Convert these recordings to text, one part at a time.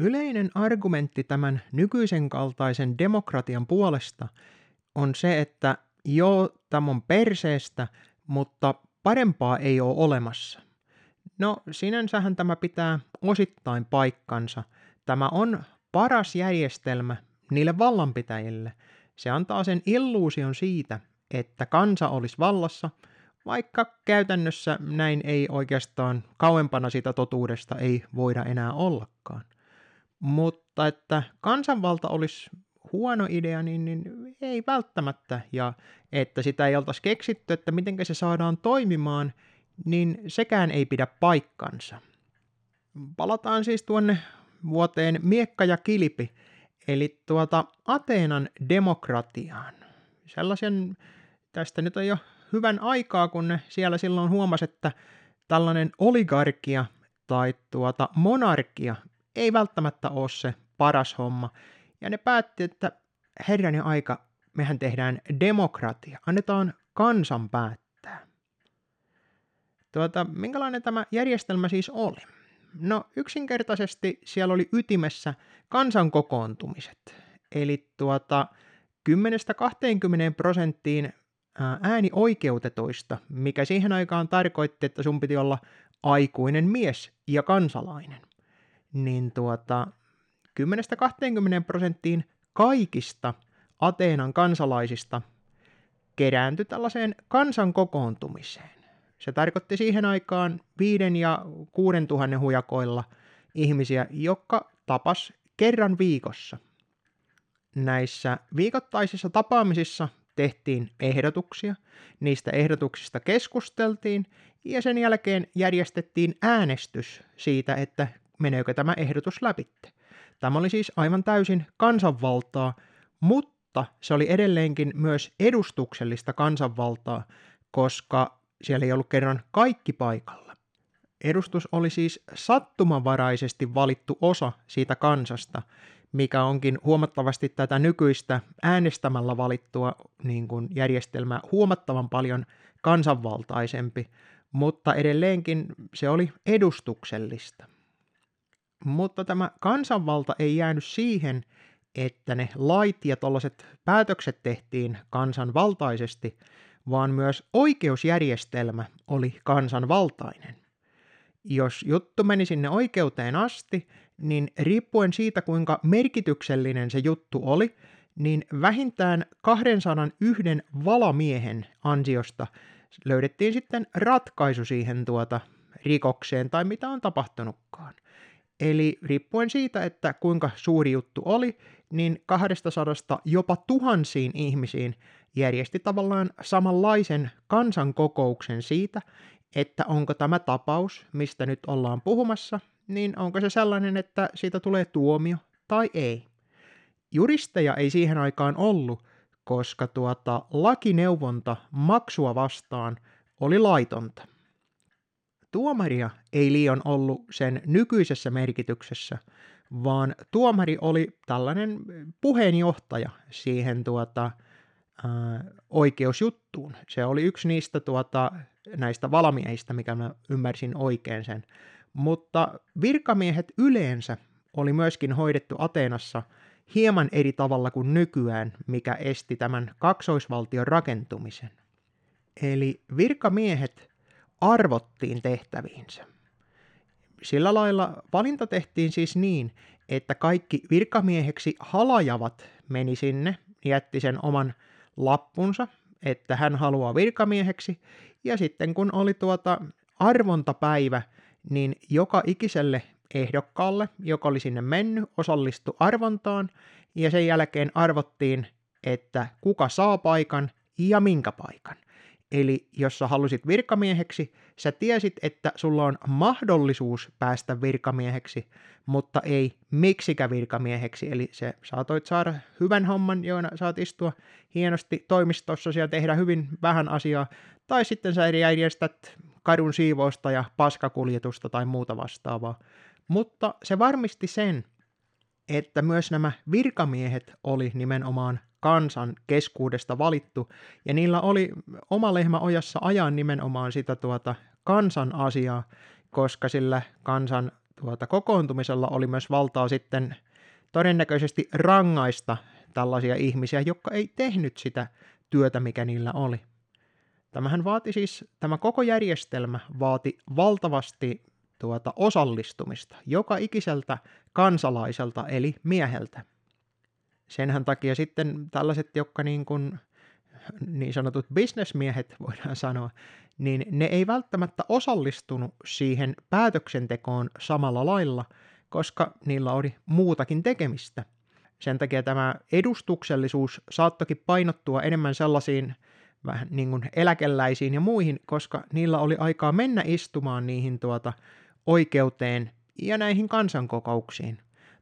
Yleinen argumentti tämän nykyisen kaltaisen demokratian puolesta on se, että joo, tämä on perseestä, mutta parempaa ei ole olemassa. No sinänsähän tämä pitää osittain paikkansa. Tämä on paras järjestelmä niille vallanpitäjille. Se antaa sen illuusion siitä, että kansa olisi vallassa, vaikka käytännössä näin ei oikeastaan kauempana sitä totuudesta ei voida enää ollakaan. Mutta että kansanvalta olisi huono idea, niin, niin ei välttämättä. Ja että sitä ei oltaisi keksitty, että miten se saadaan toimimaan, niin sekään ei pidä paikkansa. Palataan siis tuonne vuoteen Miekka ja Kilpi, eli tuota Ateenan demokratiaan. Sellaisen, tästä nyt on jo hyvän aikaa, kun ne siellä silloin huomasi, että tällainen oligarkia tai tuota monarkia ei välttämättä ole se paras homma. Ja ne päätti, että herran ja aika, mehän tehdään demokratia, annetaan kansan päättää. Tuota, minkälainen tämä järjestelmä siis oli? No yksinkertaisesti siellä oli ytimessä kansan kokoontumiset. Eli tuota, 10-20 prosenttiin ääni oikeutetuista, mikä siihen aikaan tarkoitti, että sun piti olla aikuinen mies ja kansalainen. Niin tuota, 10-20 prosenttiin kaikista Ateenan kansalaisista kerääntyi tällaiseen kansan kokoontumiseen. Se tarkoitti siihen aikaan viiden ja kuuden tuhannen hujakoilla ihmisiä, jotka tapas kerran viikossa. Näissä viikoittaisissa tapaamisissa tehtiin ehdotuksia, niistä ehdotuksista keskusteltiin ja sen jälkeen järjestettiin äänestys siitä, että meneekö tämä ehdotus läpi. Tämä oli siis aivan täysin kansanvaltaa, mutta se oli edelleenkin myös edustuksellista kansanvaltaa, koska siellä ei ollut kerran kaikki paikalla. Edustus oli siis sattumanvaraisesti valittu osa siitä kansasta, mikä onkin huomattavasti tätä nykyistä äänestämällä valittua niin kuin järjestelmää huomattavan paljon kansanvaltaisempi, mutta edelleenkin se oli edustuksellista. Mutta tämä kansanvalta ei jäänyt siihen, että ne lait ja tällaiset päätökset tehtiin kansanvaltaisesti, vaan myös oikeusjärjestelmä oli kansanvaltainen. Jos juttu meni sinne oikeuteen asti, niin riippuen siitä kuinka merkityksellinen se juttu oli, niin vähintään 201 valamiehen ansiosta löydettiin sitten ratkaisu siihen tuota rikokseen tai mitä on tapahtunutkaan. Eli riippuen siitä, että kuinka suuri juttu oli, niin 200 jopa tuhansiin ihmisiin järjesti tavallaan samanlaisen kansankokouksen siitä, että onko tämä tapaus, mistä nyt ollaan puhumassa, niin onko se sellainen, että siitä tulee tuomio tai ei. Juristeja ei siihen aikaan ollut, koska tuota lakineuvonta maksua vastaan oli laitonta. Tuomaria ei liian ollut sen nykyisessä merkityksessä, vaan tuomari oli tällainen puheenjohtaja siihen tuota, ää, oikeusjuttuun. Se oli yksi niistä tuota, näistä valmiehistä, mikä mä ymmärsin oikein sen. Mutta virkamiehet yleensä oli myöskin hoidettu Ateenassa hieman eri tavalla kuin nykyään, mikä esti tämän kaksoisvaltion rakentumisen. Eli virkamiehet arvottiin tehtäviinsä. Sillä lailla valinta tehtiin siis niin, että kaikki virkamieheksi halajavat meni sinne, jätti sen oman lappunsa, että hän haluaa virkamieheksi, ja sitten kun oli tuota arvontapäivä, niin joka ikiselle ehdokkaalle, joka oli sinne mennyt, osallistui arvontaan, ja sen jälkeen arvottiin, että kuka saa paikan ja minkä paikan. Eli jos sä halusit virkamieheksi, sä tiesit, että sulla on mahdollisuus päästä virkamieheksi, mutta ei miksikä virkamieheksi. Eli se saatoit saada hyvän homman, joina saat istua hienosti toimistossa ja tehdä hyvin vähän asiaa, tai sitten sä järjestät kadun siivousta ja paskakuljetusta tai muuta vastaavaa. Mutta se varmisti sen, että myös nämä virkamiehet oli nimenomaan kansan keskuudesta valittu, ja niillä oli oma lehmä ojassa ajaa nimenomaan sitä tuota kansan asiaa, koska sillä kansan tuota, kokoontumisella oli myös valtaa sitten todennäköisesti rangaista tällaisia ihmisiä, jotka ei tehnyt sitä työtä, mikä niillä oli. Tämähän vaati siis, tämä koko järjestelmä vaati valtavasti tuota osallistumista joka ikiseltä kansalaiselta eli mieheltä. Senhän takia sitten tällaiset, jotka niin, kuin, niin sanotut bisnesmiehet voidaan sanoa, niin ne ei välttämättä osallistunut siihen päätöksentekoon samalla lailla, koska niillä oli muutakin tekemistä. Sen takia tämä edustuksellisuus saattokin painottua enemmän sellaisiin vähän niin kuin eläkeläisiin ja muihin, koska niillä oli aikaa mennä istumaan niihin tuota oikeuteen ja näihin kansankokouksiin.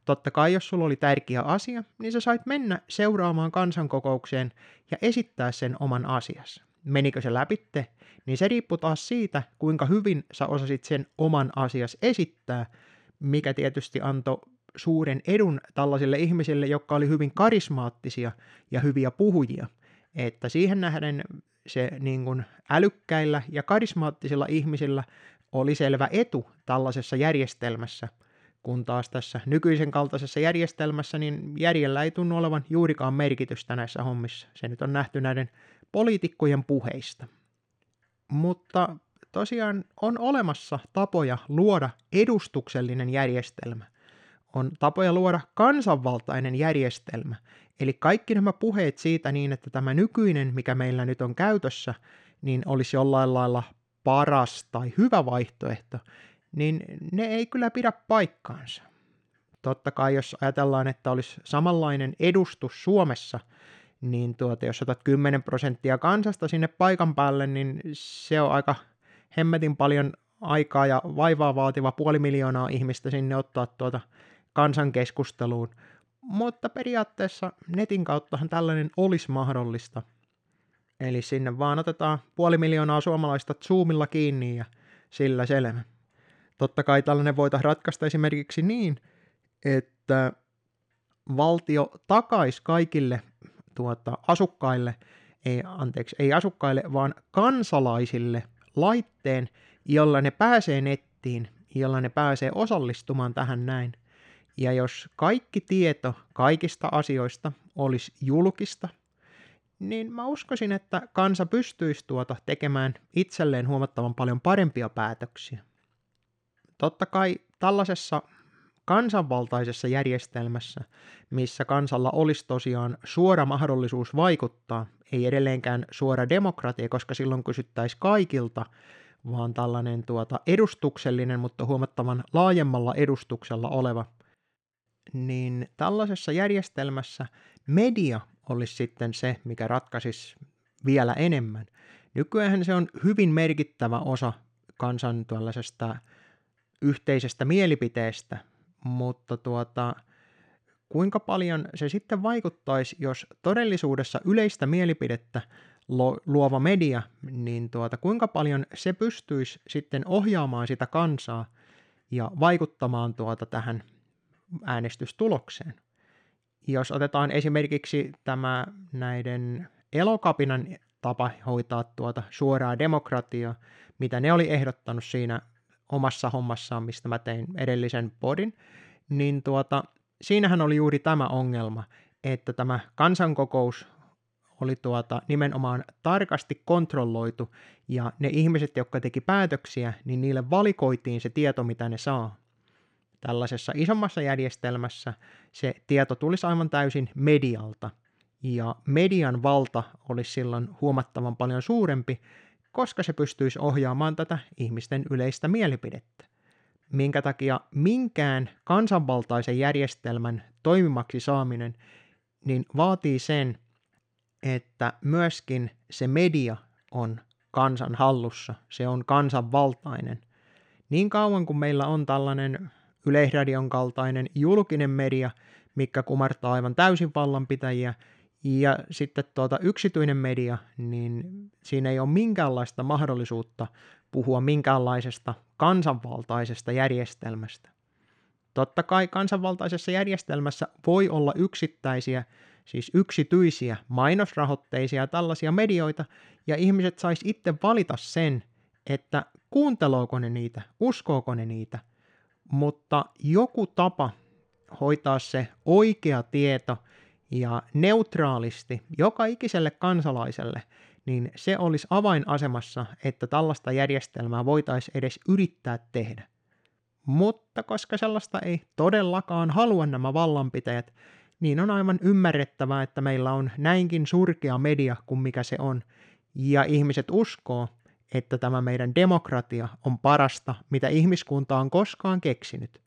Totta kai, jos sulla oli tärkeä asia, niin sä sait mennä seuraamaan kansankokoukseen ja esittää sen oman asias. Menikö se läpitte, niin se riippuu taas siitä, kuinka hyvin sä osasit sen oman asias esittää, mikä tietysti antoi suuren edun tällaisille ihmisille, jotka oli hyvin karismaattisia ja hyviä puhujia. Että siihen nähden se niin kuin älykkäillä ja karismaattisilla ihmisillä oli selvä etu tällaisessa järjestelmässä, kun taas tässä nykyisen kaltaisessa järjestelmässä niin järjellä ei tunnu olevan juurikaan merkitystä näissä hommissa. Se nyt on nähty näiden poliitikkojen puheista. Mutta tosiaan on olemassa tapoja luoda edustuksellinen järjestelmä. On tapoja luoda kansanvaltainen järjestelmä. Eli kaikki nämä puheet siitä niin, että tämä nykyinen, mikä meillä nyt on käytössä, niin olisi jollain lailla paras tai hyvä vaihtoehto, niin ne ei kyllä pidä paikkaansa. Totta kai jos ajatellaan, että olisi samanlainen edustus Suomessa, niin tuota, jos otat 10 prosenttia kansasta sinne paikan päälle, niin se on aika hemmetin paljon aikaa ja vaivaa vaativa puoli miljoonaa ihmistä sinne ottaa tuota kansankeskusteluun. Mutta periaatteessa netin kauttahan tällainen olisi mahdollista – Eli sinne vaan otetaan puoli miljoonaa suomalaista Zoomilla kiinni ja sillä selvä. Totta kai tällainen voitaisiin ratkaista esimerkiksi niin, että valtio takaisi kaikille tuota, asukkaille, ei, anteeksi, ei asukkaille, vaan kansalaisille laitteen, jolla ne pääsee nettiin, jolla ne pääsee osallistumaan tähän näin. Ja jos kaikki tieto kaikista asioista olisi julkista, niin mä uskoisin, että kansa pystyisi tuota tekemään itselleen huomattavan paljon parempia päätöksiä. Totta kai tällaisessa kansanvaltaisessa järjestelmässä, missä kansalla olisi tosiaan suora mahdollisuus vaikuttaa, ei edelleenkään suora demokratia, koska silloin kysyttäisiin kaikilta, vaan tällainen tuota edustuksellinen, mutta huomattavan laajemmalla edustuksella oleva, niin tällaisessa järjestelmässä media olisi sitten se, mikä ratkaisisi vielä enemmän. Nykyään se on hyvin merkittävä osa kansan tuollaisesta yhteisestä mielipiteestä, mutta tuota, kuinka paljon se sitten vaikuttaisi, jos todellisuudessa yleistä mielipidettä luova media, niin tuota, kuinka paljon se pystyisi sitten ohjaamaan sitä kansaa ja vaikuttamaan tuota tähän äänestystulokseen. Jos otetaan esimerkiksi tämä näiden elokapinan tapa hoitaa tuota suoraa demokratiaa, mitä ne oli ehdottanut siinä omassa hommassaan, mistä mä tein edellisen podin, niin tuota, siinähän oli juuri tämä ongelma, että tämä kansankokous oli tuota nimenomaan tarkasti kontrolloitu, ja ne ihmiset, jotka teki päätöksiä, niin niille valikoitiin se tieto, mitä ne saa. Tällaisessa isommassa järjestelmässä se tieto tulisi aivan täysin medialta, ja median valta olisi silloin huomattavan paljon suurempi, koska se pystyisi ohjaamaan tätä ihmisten yleistä mielipidettä. Minkä takia minkään kansanvaltaisen järjestelmän toimimaksi saaminen niin vaatii sen, että myöskin se media on kansan hallussa, se on kansanvaltainen. Niin kauan kuin meillä on tällainen Yleisradion kaltainen julkinen media, mikä kumartaa aivan täysin vallanpitäjiä, ja sitten tuota yksityinen media, niin siinä ei ole minkäänlaista mahdollisuutta puhua minkäänlaisesta kansanvaltaisesta järjestelmästä. Totta kai kansanvaltaisessa järjestelmässä voi olla yksittäisiä, siis yksityisiä, mainosrahoitteisia tällaisia medioita, ja ihmiset sais itse valita sen, että kuuntelooko ne niitä, uskooko ne niitä, mutta joku tapa hoitaa se oikea tieto ja neutraalisti joka ikiselle kansalaiselle, niin se olisi avainasemassa, että tällaista järjestelmää voitaisiin edes yrittää tehdä. Mutta koska sellaista ei todellakaan halua nämä vallanpitäjät, niin on aivan ymmärrettävää, että meillä on näinkin surkea media kuin mikä se on, ja ihmiset uskoo, että tämä meidän demokratia on parasta, mitä ihmiskunta on koskaan keksinyt.